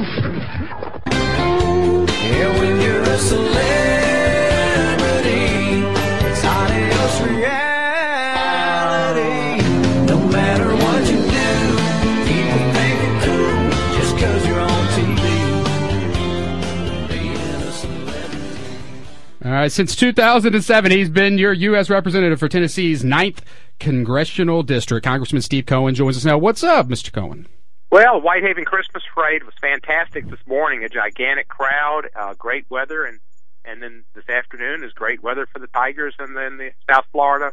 Yeah, when you're a celebrity, it's adios reality. No matter what you do, people think you're cool just cause you're on TV. All right, since 2007, he's been your U.S. representative for Tennessee's ninth congressional district. Congressman Steve Cohen joins us now. What's up, Mr. Cohen? Well, Whitehaven Christmas Parade was fantastic this morning. A gigantic crowd, uh, great weather, and and then this afternoon is great weather for the Tigers, and then the South Florida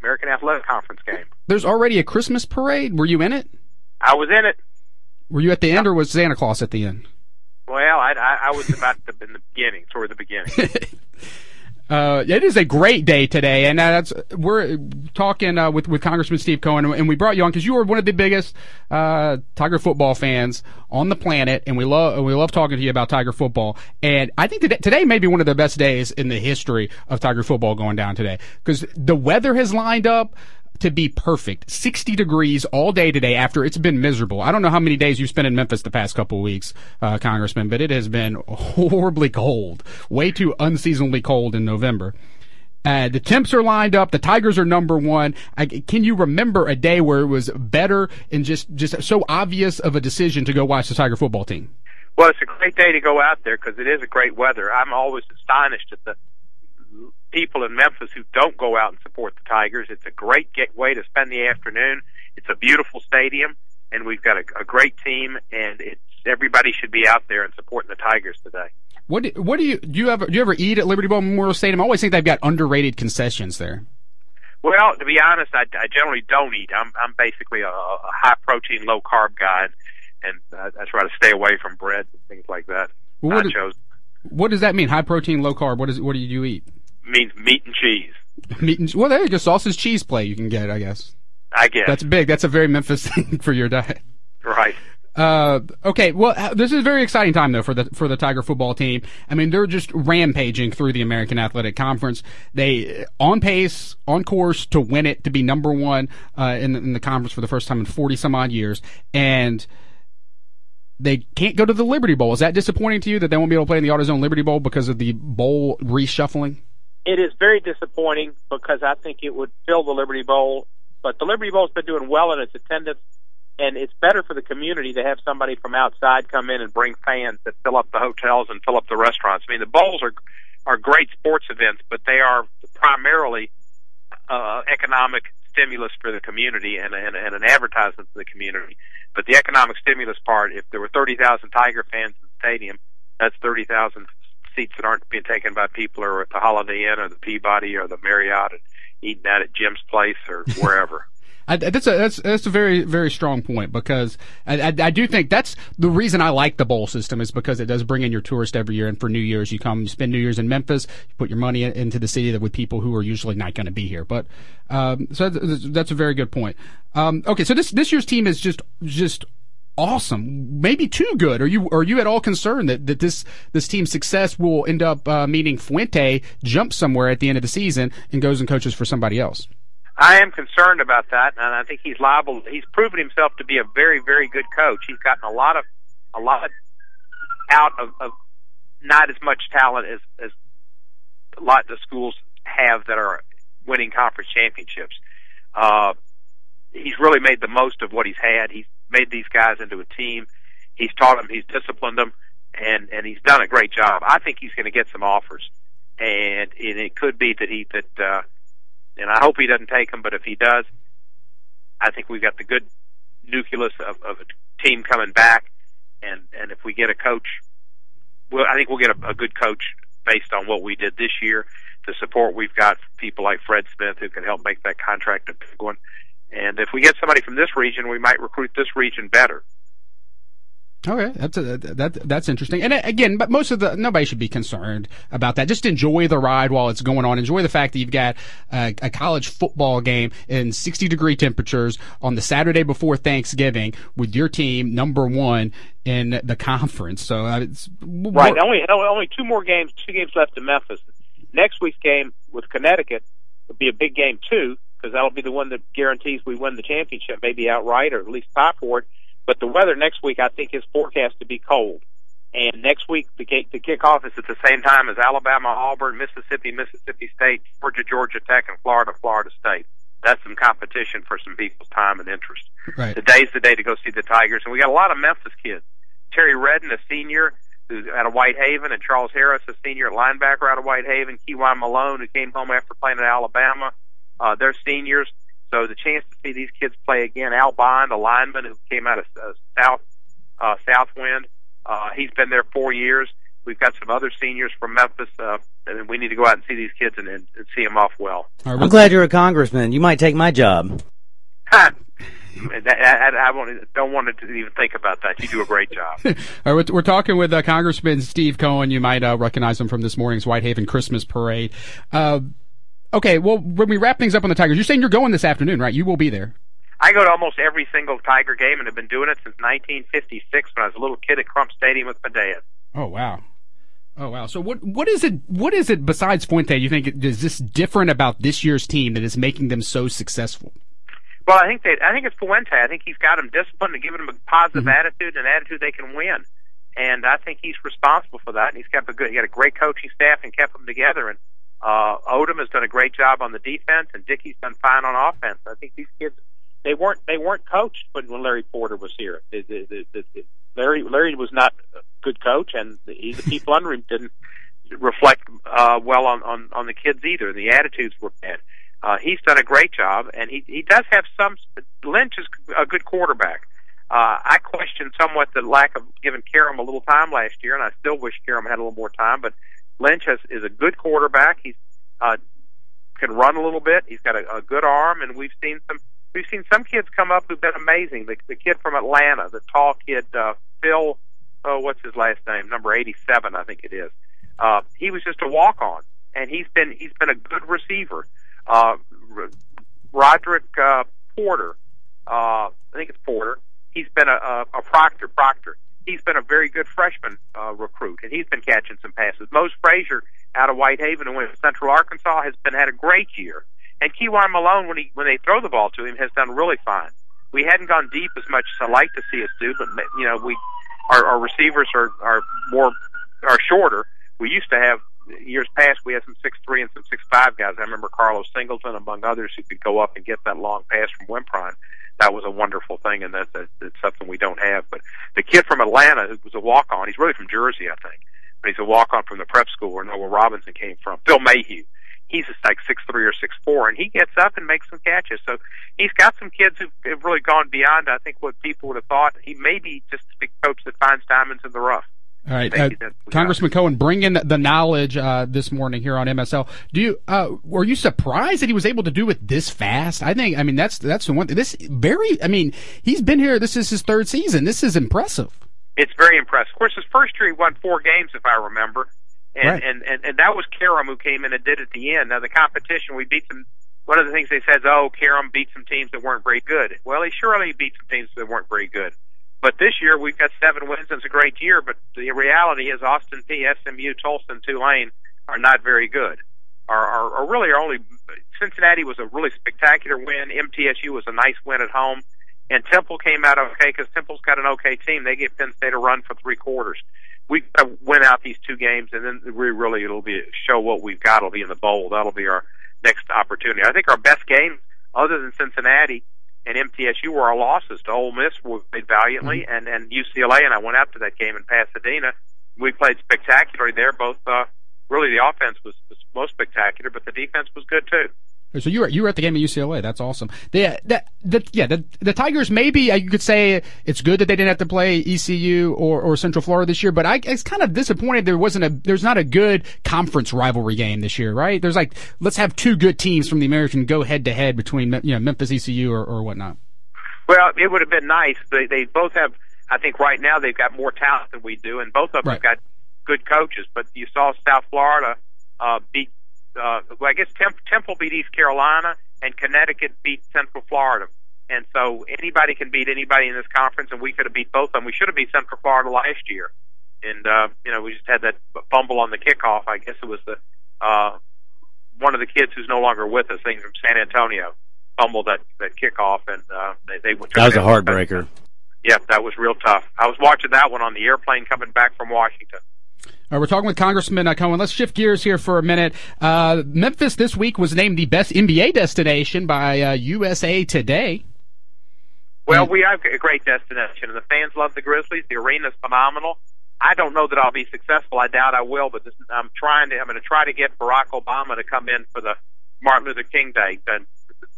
American Athletic Conference game. There's already a Christmas parade. Were you in it? I was in it. Were you at the end, or was Santa Claus at the end? Well, I, I, I was about the, in the beginning, toward the beginning. Uh, it is a great day today, and uh, that's we're talking uh, with with Congressman Steve Cohen, and we brought you on because you are one of the biggest uh, Tiger football fans on the planet, and we love we love talking to you about Tiger football. And I think today, today may be one of the best days in the history of Tiger football going down today because the weather has lined up to be perfect. 60 degrees all day today after it's been miserable. I don't know how many days you've spent in Memphis the past couple weeks, uh, Congressman, but it has been horribly cold. Way too unseasonably cold in November. Uh, the temps are lined up. The Tigers are number one. I, can you remember a day where it was better and just, just so obvious of a decision to go watch the Tiger football team? well, it's a great day to go out there because it is a great weather. I'm always astonished at the people in Memphis who don't go out and support the Tigers. It's a great get way to spend the afternoon. It's a beautiful stadium, and we've got a, a great team, and it's everybody should be out there and supporting the Tigers today. What do, what do you do? You ever do you ever eat at Liberty Bowl Memorial Stadium? I always think they've got underrated concessions there. Well, to be honest, I, I generally don't eat. I'm I'm basically a, a high protein, low carb guy, and I, I try to stay away from bread and things like that. Well, what, Nachos what does that mean? High protein, low carb. What is what do you eat? Means meat and cheese. Meat and well, there you go. Sausage cheese plate you can get. I guess I guess that's big. That's a very Memphis thing for your diet. right. Uh, okay, well, uh, this is a very exciting time though for the for the Tiger football team. I mean, they're just rampaging through the American Athletic Conference. They on pace, on course to win it, to be number one uh, in, in the conference for the first time in forty some odd years, and they can't go to the Liberty Bowl. Is that disappointing to you that they won't be able to play in the AutoZone Liberty Bowl because of the bowl reshuffling? It is very disappointing because I think it would fill the Liberty Bowl, but the Liberty Bowl's been doing well in its attendance, and it's better for the community to have somebody from outside come in and bring fans that fill up the hotels and fill up the restaurants. I mean, the bowls are are great sports events, but they are primarily uh, economic stimulus for the community and, and, and an advertisement for the community. But the economic stimulus part, if there were 30,000 Tiger fans in the stadium, that's 30,000 seats that aren't being taken by people are at the Holiday Inn or the Peabody or the Marriott and eating that at Jim's place or wherever. I, that's a that's that's a very very strong point because I, I, I do think that's the reason I like the bowl system is because it does bring in your tourist every year. And for New Year's you come you spend New Year's in Memphis you put your money into the city with people who are usually not going to be here. But um, so that's, that's a very good point. Um, okay so this this year's team is just just awesome maybe too good are you are you at all concerned that, that this this team's success will end up uh, meaning Fuente jumps somewhere at the end of the season and goes and coaches for somebody else I am concerned about that, and I think he's liable. He's proven himself to be a very, very good coach. He's gotten a lot of, a lot out of, of not as much talent as as a lot of the schools have that are winning conference championships. Uh, he's really made the most of what he's had. He's made these guys into a team. He's taught them. He's disciplined them, and and he's done a great job. I think he's going to get some offers, and, and it could be that he that. Uh, and I hope he doesn't take them. But if he does, I think we've got the good nucleus of, of a team coming back, and and if we get a coach, well, I think we'll get a, a good coach based on what we did this year. The support we've got people like Fred Smith who can help make that contract a big one. And if we get somebody from this region, we might recruit this region better. Okay, that's a, that that's interesting. And uh, again, but most of the nobody should be concerned about that. Just enjoy the ride while it's going on. Enjoy the fact that you've got a, a college football game in 60 degree temperatures on the Saturday before Thanksgiving with your team number one in the conference. So uh, it's right. Only only two more games, two games left in Memphis. Next week's game with Connecticut will be a big game too, because that'll be the one that guarantees we win the championship, maybe outright or at least tie for it. But the weather next week, I think, is forecast to be cold. And next week, the kick, the kickoff is at the same time as Alabama, Auburn, Mississippi, Mississippi State, Georgia, Georgia Tech, and Florida, Florida State. That's some competition for some people's time and interest. Right. Today's the day to go see the Tigers, and we got a lot of Memphis kids. Terry Redden, a senior, who's out of Whitehaven, and Charles Harris, a senior linebacker out of Whitehaven. Keiwone Malone, who came home after playing at Alabama. Uh, they're seniors, so the chance to see these kids play again. Al Bond, a lineman who came out of uh, South uh, Southwind, uh, he's been there four years. We've got some other seniors from Memphis, uh, and we need to go out and see these kids and, and, and see them off well. All right, I'm glad you're a congressman. You might take my job. I, I, I don't want to even think about that. You do a great job. All right, we're, we're talking with uh, Congressman Steve Cohen. You might uh, recognize him from this morning's Whitehaven Christmas parade. Uh, okay, well, when we wrap things up on the Tigers, you're saying you're going this afternoon, right? You will be there. I go to almost every single Tiger game and have been doing it since 1956 when I was a little kid at Crump Stadium with dad. Oh wow. Oh wow! So what what is it? What is it besides Fuente? You think is this different about this year's team that is making them so successful? Well, I think they, I think it's Fuente. I think he's got them disciplined and given them a positive mm-hmm. attitude and an attitude they can win. And I think he's responsible for that. And he's kept a good, he had a great coaching staff and kept them together. And uh, Odom has done a great job on the defense, and Dickey's done fine on offense. I think these kids, they weren't they weren't coached when, when Larry Porter was here. The, the, the, the, Larry Larry was not a good coach, and the, the people under him didn't reflect uh, well on, on on the kids either. The attitudes were bad. Uh, he's done a great job, and he he does have some. Lynch is a good quarterback. Uh, I question somewhat the lack of giving Karam a little time last year, and I still wish Karam had a little more time. But Lynch has, is a good quarterback. He's uh, can run a little bit. He's got a, a good arm, and we've seen some we've seen some kids come up who've been amazing. The, the kid from Atlanta, the tall kid, uh, Phil. Oh, what's his last name? Number eighty-seven, I think it is. Uh, he was just a walk-on, and he's been he's been a good receiver. Uh, Roderick uh, Porter, uh, I think it's Porter. He's been a, a, a Proctor Proctor. He's been a very good freshman uh, recruit, and he's been catching some passes. Mose Frazier out of Whitehaven and went to Central Arkansas has been had a great year. And Keiwone Malone, when he when they throw the ball to him, has done really fine. We hadn't gone deep as much as I like to see us do, but you know we our, our receivers are are more are shorter. We used to have years past we had some six three and some six five guys. I remember Carlos Singleton among others who could go up and get that long pass from Wimprine. That was a wonderful thing, and that, that that's something we don't have. But the kid from Atlanta who was a walk on, he's really from Jersey, I think, but he's a walk on from the prep school where Noah Robinson came from. Phil Mayhew. He's just like six three or six four, and he gets up and makes some catches. So he's got some kids who've have really gone beyond. I think what people would have thought. He may be just a big coach that finds diamonds in the rough. All right, uh, you. That's what we Congressman Cohen, bring in the knowledge uh, this morning here on MSL. Do you uh, were you surprised that he was able to do it this fast? I think. I mean, that's that's the one. This very. I mean, he's been here. This is his third season. This is impressive. It's very impressive. Of course, his first year he won four games, if I remember, and Right. and, and and that was Karam who came in and did it at the end. Now the competition, we beat some. One of the things they said is, "Oh, Karam beat some teams that weren't very good." Well, he surely beat some teams that weren't very good. But this year we've got seven wins and it's a great year. But the reality is, Austin Peay, SMU, Tulsa, and Tulane are not very good. Are, are, are really are only Cincinnati was a really spectacular win. MTSU was a nice win at home, and Temple came out okay because Temple's got an okay team. They give Penn State a run for three quarters. We win out these two games, and then we really it'll be show what we've got. It'll be in the bowl. That'll be our next opportunity. I think our best game, other than Cincinnati and MTSU, were our losses to Ole Miss. We played valiantly, and and UCLA. And I went out to that game in Pasadena. We played spectacularly there. Both uh, really the offense was, was most spectacular, but the defense was good too. So you were you were at the game at UCLA. That's awesome. The, the, the, yeah, the, the Tigers maybe uh, you could say it's good that they didn't have to play ECU or, or Central Florida this year, but I it's kind of disappointed there wasn't a there's not a good conference rivalry game this year, right? There's like let's have two good teams from the American go head to head between you know Memphis ECU or, or whatnot. Well, it would have been nice. They they both have. I think right now they've got more talent than we do, and both of them Right. have got good coaches. But you saw South Florida uh, beat. Uh, well, I guess Temp- Temple beat East Carolina, and Connecticut beat Central Florida. And so anybody can beat anybody in this conference, and we could have beat both of them. We should have beat Central Florida last year, and uh, you know we just had that fumble on the kickoff. I guess it was the uh, one of the kids who's no longer with us, things from San Antonio, fumbled that that kickoff, and uh, they they That was a heartbreaker. yeah, that was real tough. I was watching that one on the airplane coming back from Washington. Uh, we're talking with Congressman uh, Cohen. Let's shift gears here for a minute. Uh, Memphis this week was named the best NBA destination by uh, USA Today. Well, we have a great destination, and the fans love the Grizzlies. The arena's phenomenal. I don't know that I'll be successful. I doubt I will, but this, I'm trying to. I'm going to try to get Barack Obama to come in for the Martin Luther King Day. And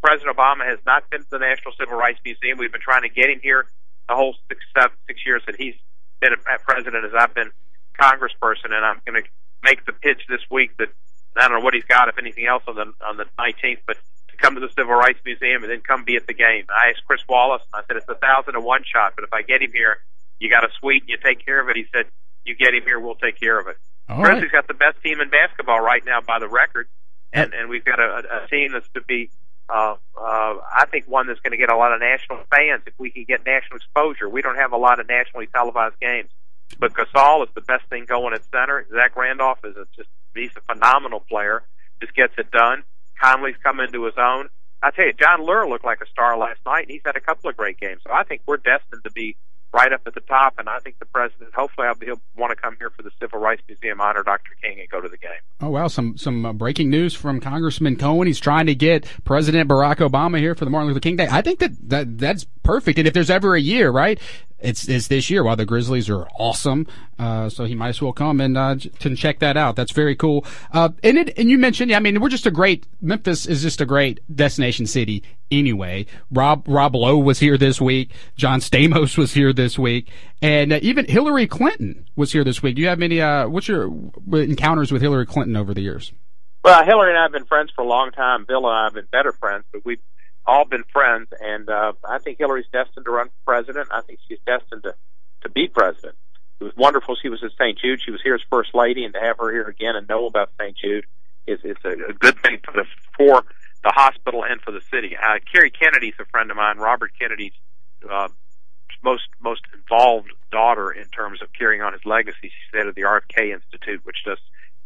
President Obama has not been to the National Civil Rights Museum. We've been trying to get him here the whole six, seven, six years that he's been a president, as I've been congressperson, and I'm going to make the pitch this week that I don't know what he's got, if anything else, on the on the 19th, but to come to the Civil Rights Museum and then come be at the game. I asked Chris Wallace, and I said it's a thousand to one shot, but if I get him here, you got a suite, and you take care of it. He said, "You get him here, we'll take care of it." All Grizzlies right. got the best team in basketball right now by the record, and and we've got a, a team that's to be. Uh, uh, I think one that's going to get a lot of national fans if we can get national exposure. We don't have a lot of nationally televised games, but Gasol is the best thing going at center. Zach Randolph is a, just he's a phenomenal player. Just gets it done. Conley's come into his own. I tell you, Jon Leuer looked like a star last night, and he's had a couple of great games. So I think we're destined to be right up at the top, and I think the president, hopefully, I'll be, he'll want to come here for the Civil Rights Museum, honor Dr. King, and go to the game. Oh wow, some some uh, breaking news from Congressman Cohen. He's trying to get President Barack Obama here for the Martin Luther King Day. I think that, that that's perfect. And if there's ever a year, right, it's it's this year. While the Grizzlies are awesome, uh, so he might as well come and uh, to check that out. That's very cool. Uh, and it and you mentioned, I mean, we're just a great Memphis is just a great destination city anyway. Rob Rob Lowe was here this week. John Stamos was here this week, and uh, even Hillary Clinton was here this week. Do you have any? Uh, what's your encounters with Hillary Clinton over the years? Well, Hillary and I have been friends for a long time. Bill and I have been better friends, but we've all been friends, and uh, I think Hillary's destined to run for president. I think she's destined to to be president. It was wonderful. She was at St. Jude. She was here as first lady, and to have her here again and know about St. Jude is is a, a good thing for the for the hospital and for the city. Uh, Kerry Kennedy's a friend of mine. Robert Kennedy's uh, most most involved daughter in terms of carrying on his legacy. She's head of the RFK Institute, which does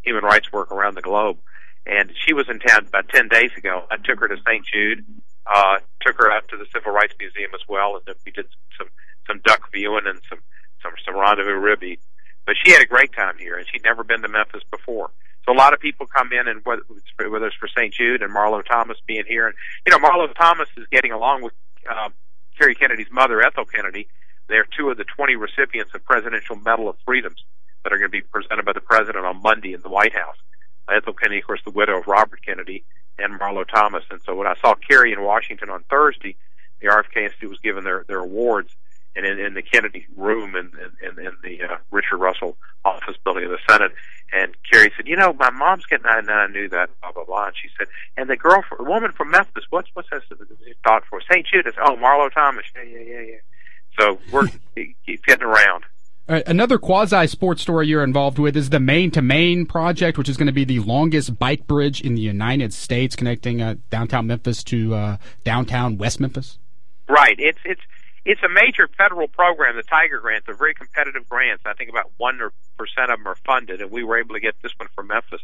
human rights work around the globe. And she was in town about ten days ago. I took her to St. Jude, uh, took her out to the Civil Rights Museum as well, and then we did some some duck viewing and some some some rendezvous ribby. But she had a great time here, and she'd never been to Memphis before. So a lot of people come in, and whether it's for, St. Jude and Marlo Thomas being here, and you know Marlo Thomas is getting along with uh, Kerry Kennedy's mother, Ethel Kennedy. They're two of the 20 recipients of Presidential Medal of Freedoms that are going to be presented by the president on Monday in the White House. Ethel Kennedy, of course, the widow of Robert Kennedy, and Marlo Thomas. And so when I saw Kerry in Washington on Thursday, the RFK Institute was given their their awards, and in, in the Kennedy room in in, in the uh, Richard Russell office building of the Senate. And Kerry said, "You know, my mom's getting." And I knew that. Blah blah blah. And she said, "And the girl, the woman from Memphis, what's what's that thought for? St. Judas? Oh, Marlo Thomas. Yeah, yeah, yeah, yeah." So we're he's getting around. Right, another quasi sports story you're involved with is the Main to Main project, which is going to be the longest bike bridge in the United States, connecting uh, downtown Memphis to uh, downtown West Memphis. Right. It's it's it's a major federal program. The Tiger grants are very competitive grants. I think about one percent of them are funded, and we were able to get this one from Memphis.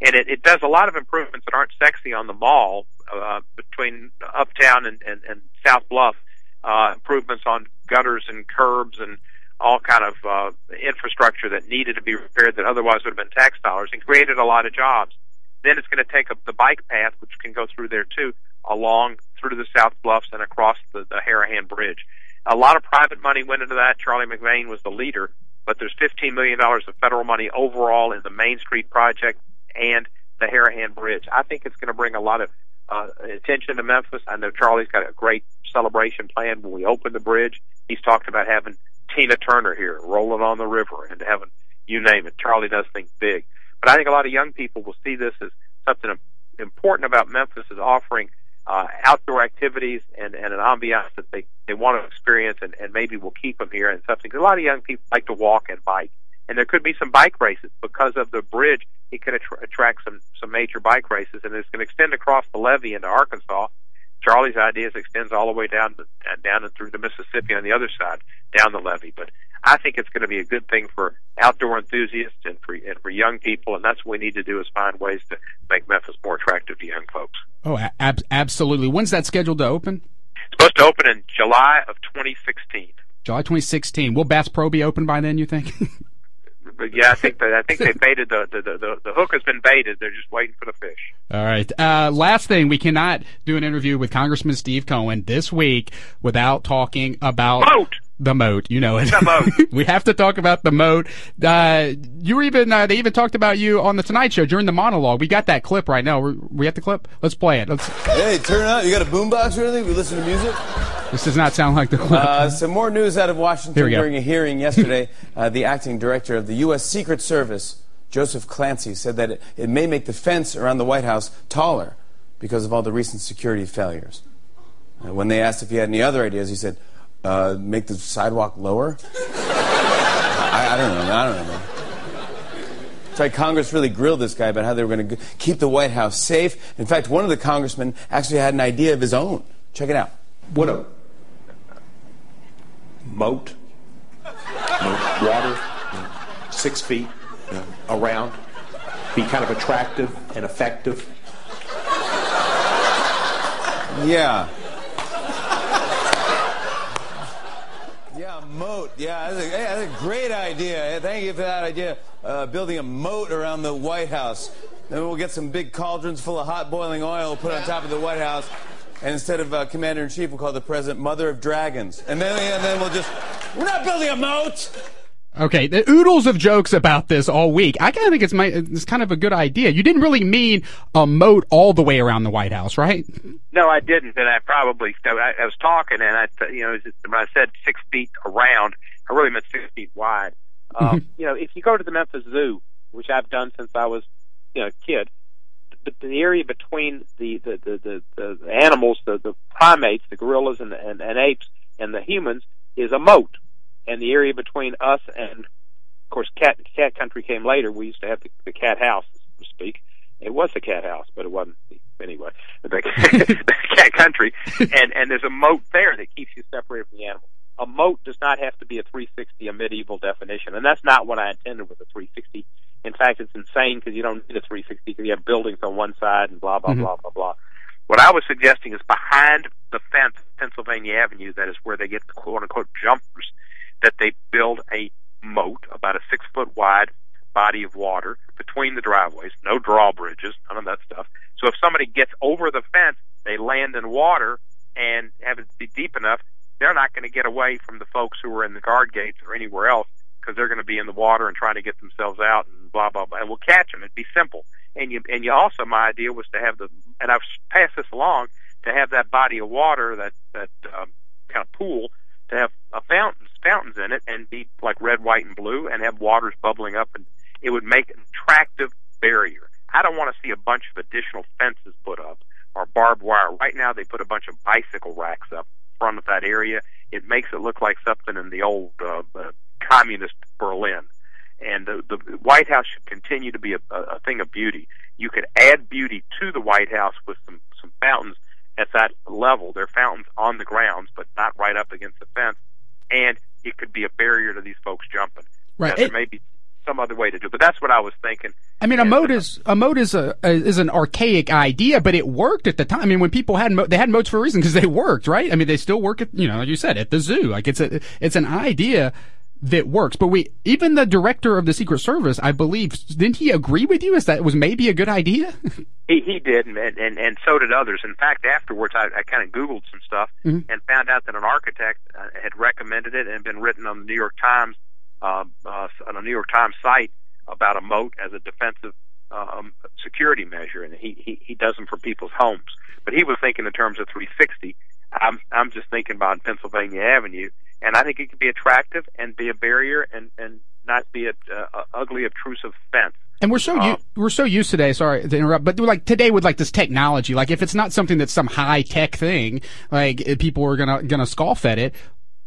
And it, it does a lot of improvements that aren't sexy on the mall uh, between Uptown and, and, and South Bluff. Uh, improvements on gutters and curbs and all kind of uh, infrastructure that needed to be repaired that otherwise would have been tax dollars and created a lot of jobs. Then it's going to take up the bike path, which can go through there too, along through the South Bluffs and across the, the Harahan Bridge. A lot of private money went into that. Charlie McVean was the leader, but there's $15 million of federal money overall in the Main Street project and the Harahan Bridge. I think it's going to bring a lot of uh, attention to Memphis. I know Charlie's got a great celebration plan when we open the bridge. He's talked about having Tina Turner here, rolling on the river, and having you name it. Charlie does think big, but I think a lot of young people will see this as something important about Memphis is offering uh, outdoor activities and, and an ambiance that they, they want to experience and, and maybe will keep them here and something. 'cause a lot of young people like to walk and bike. And there could be some bike races because of the bridge. It could attra- attract some, some major bike races and it's going to extend across the levee into Arkansas. Charlie's ideas extends all the way down uh, down and through the Mississippi on the other side, down the levee. But I think it's going to be a good thing for outdoor enthusiasts and for and for young people, and that's what we need to do is find ways to make Memphis more attractive to young folks. Oh, ab- absolutely. When's that scheduled to open? It's supposed to open in July of 2016. July 2016. Will Bass Pro be open by then? You think? But yeah, I think that I think they baited the the, the the the hook has been baited. They're just waiting for the fish. All right. Uh, last thing, we cannot do an interview with Congressman Steve Cohen this week without talking about Moat. the moat. You know it. The moat. we have to talk about the moat. Uh, you were even uh, they even talked about you on the Tonight Show during the monologue. We got that clip right now. We we have the clip. Let's play it. Let's. Hey, turn up. You got a boombox or anything? We listen to music? This does not sound like the clip. Uh, some more news out of Washington during a hearing yesterday. uh, the acting director of the U.S. Secret Service, Joseph Clancy, said that it, it may make the fence around the White House taller because of all the recent security failures. Uh, when they asked if he had any other ideas, he said, uh, make the sidewalk lower? I, I don't know. I don't know. It's like Congress really grilled this guy about how they were going to keep the White House safe. In fact, one of the congressmen actually had an idea of his own. Check it out. What a moat, water, six feet around, be kind of attractive and effective. Yeah. Yeah, moat. Yeah, that's a, that's a great idea. Thank you for that idea. Uh, building a moat around the White House. Then we'll get some big cauldrons full of hot boiling oil put on top of the White House. And instead of uh, Commander in Chief, we'll call the President Mother of Dragons. And then, and then we'll just. We're not building a moat! Okay, the oodles of jokes about this all week. I kind of think it's my it's kind of a good idea. You didn't really mean a moat all the way around the White House, right? No, I didn't, and I probably I, I was talking, and I you know when I said six feet around, I really meant six feet wide. Um, you know, if you go to the Memphis Zoo, which I've done since I was you know a kid, the, the area between the the the, the, the animals, the the primates, the gorillas and, and and apes, and the humans is a moat, and the area between us and of course cat cat country came later. We used to have the, the cat house, so to speak. It was the cat house, but it wasn't anyway. The, the cat country, and and there's a moat there that keeps you separated from the animals. A moat does not have to be a 360, a medieval definition, and that's not what I intended with a 360. In fact, it's insane because you don't need a 360 because you have buildings on one side and blah blah mm-hmm. blah blah blah. What I was suggesting is behind the fence, Pennsylvania Avenue, that is where they get the quote unquote jumpers, that they build a moat about a six foot wide body of water between the driveways, no drawbridges, none of that stuff. So if somebody gets over the fence, they land in water and have it be deep enough, they're not going to get away from the folks who are in the guard gates or anywhere else because they're going to be in the water and trying to get themselves out and blah blah blah. And we'll catch them. It'd be simple. And you and you also my idea was to have the and I've passed this along to have that body of water that that um, kind of pool to have a fountains fountains in it and be like red, white, and blue and have waters bubbling up and it would make an attractive barrier. I don't want to see a bunch of additional fences put up or barbed wire. Right now they put a bunch of bicycle racks up front of that area. It makes it look like something in the old uh, uh, communist Berlin. And the, the White House should continue to be a, a, thing of beauty. You could add beauty to the White House with some some fountains at that level. They're fountains on the grounds, but not right up against the fence. And it could be a barrier to these folks jumping. Right. Now, there may be some other way to do it, but that's what I was thinking. I mean, a moat is a moat is a is an archaic idea, but it worked at the time. I mean, when people had mo- they had moats for a reason because they worked, right? I mean, they still work at you know, like you said, at the zoo. Like it's a it's an idea that works. But we even the director of the Secret Service, I believe, didn't he agree with you? As that was maybe a good idea? He he did, and and and so did others. In fact, afterwards, I, I kind of Googled some stuff and found out that an architect uh, had recommended it and been written on the New York Times um, uh, on a New York Times site about a moat as a defensive um, security measure, and he, he he does them for people's homes. But he was thinking in terms of 360. I'm I'm just thinking about Pennsylvania Avenue, and I think it could be attractive and be a barrier and and not be a, uh, ugly, obtrusive fence. And we're so Uh, u- we're so used today. Sorry to interrupt, but like today with like this technology, like if it's not something that's some high tech thing, like eh, people are gonna gonna scoff at it.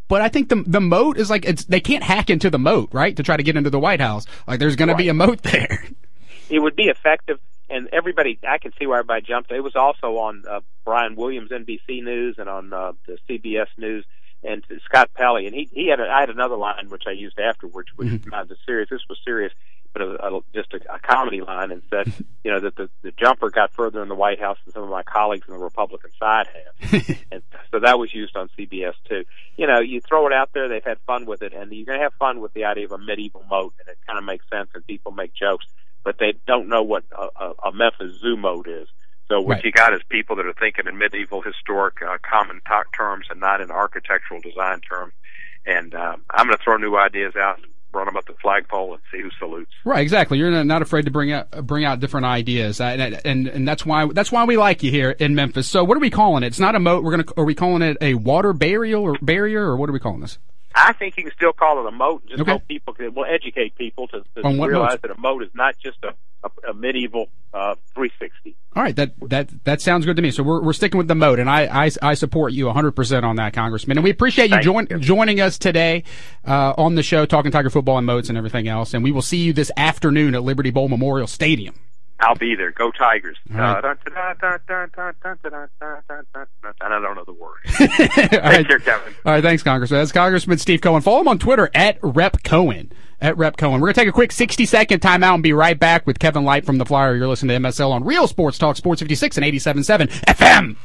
But I think the the moat is like it's they can't hack into the moat, right? To try to get into the White House, like there's gonna be a moat there. it would be effective, and everybody, I can see why everybody jumped. It was also on uh, Brian Williams NBC News and on uh, the CBS News, and Scott Pelley, and he he had a, I had another line which I used afterwards, which mm-hmm. was uh, not as serious. This was serious. but a, a, just a, a comedy line and said, you know, that the, the jumper got further in the White House than some of my colleagues on the Republican side have. and so that was used on CBS too. You know, you throw it out there, they've had fun with it, and you're going to have fun with the idea of a medieval moat, and it kind of makes sense, and people make jokes, but they don't know what a, a, a Memphis zoo moat is. So what Right. you got is people that are thinking in medieval historic uh, common talk terms and not in architectural design terms. And uh, I'm going to throw new ideas out, run them up the flagpole, and see who salutes. Right, exactly. You're not- afraid to bring out bring out different ideas, and and and that's why that's why we like you here in Memphis. So, what are we calling it? It's not a moat. We're gonna are we calling it a water barrier or barrier or what are we calling this? I think you can still call it a moat. Just Okay. people can, will educate people to, to realize moats? that a moat is not just a, a, a medieval uh, 360. All right, that that that sounds good to me. So we're we're sticking with the moat, and I I, I support you 100 percent on that, Congressman. And we appreciate you Thank join, you. joining us today uh, on the show, talking Tiger football and moats and everything else. And we will see you this afternoon at Liberty Bowl Memorial Stadium. I'll be there. Go Tigers. And I don't know the words. Take right. care, Kevin. All right, thanks, Congressman. That's Congressman Steve Cohen. Follow him on Twitter at Rep Cohen. At Rep Cohen. We're going to take a quick 60 second timeout and be right back with Kevin Lipe from The Flyer. You're listening to MSL on Real Sports Talk, Sports 56 and 87.7 FM.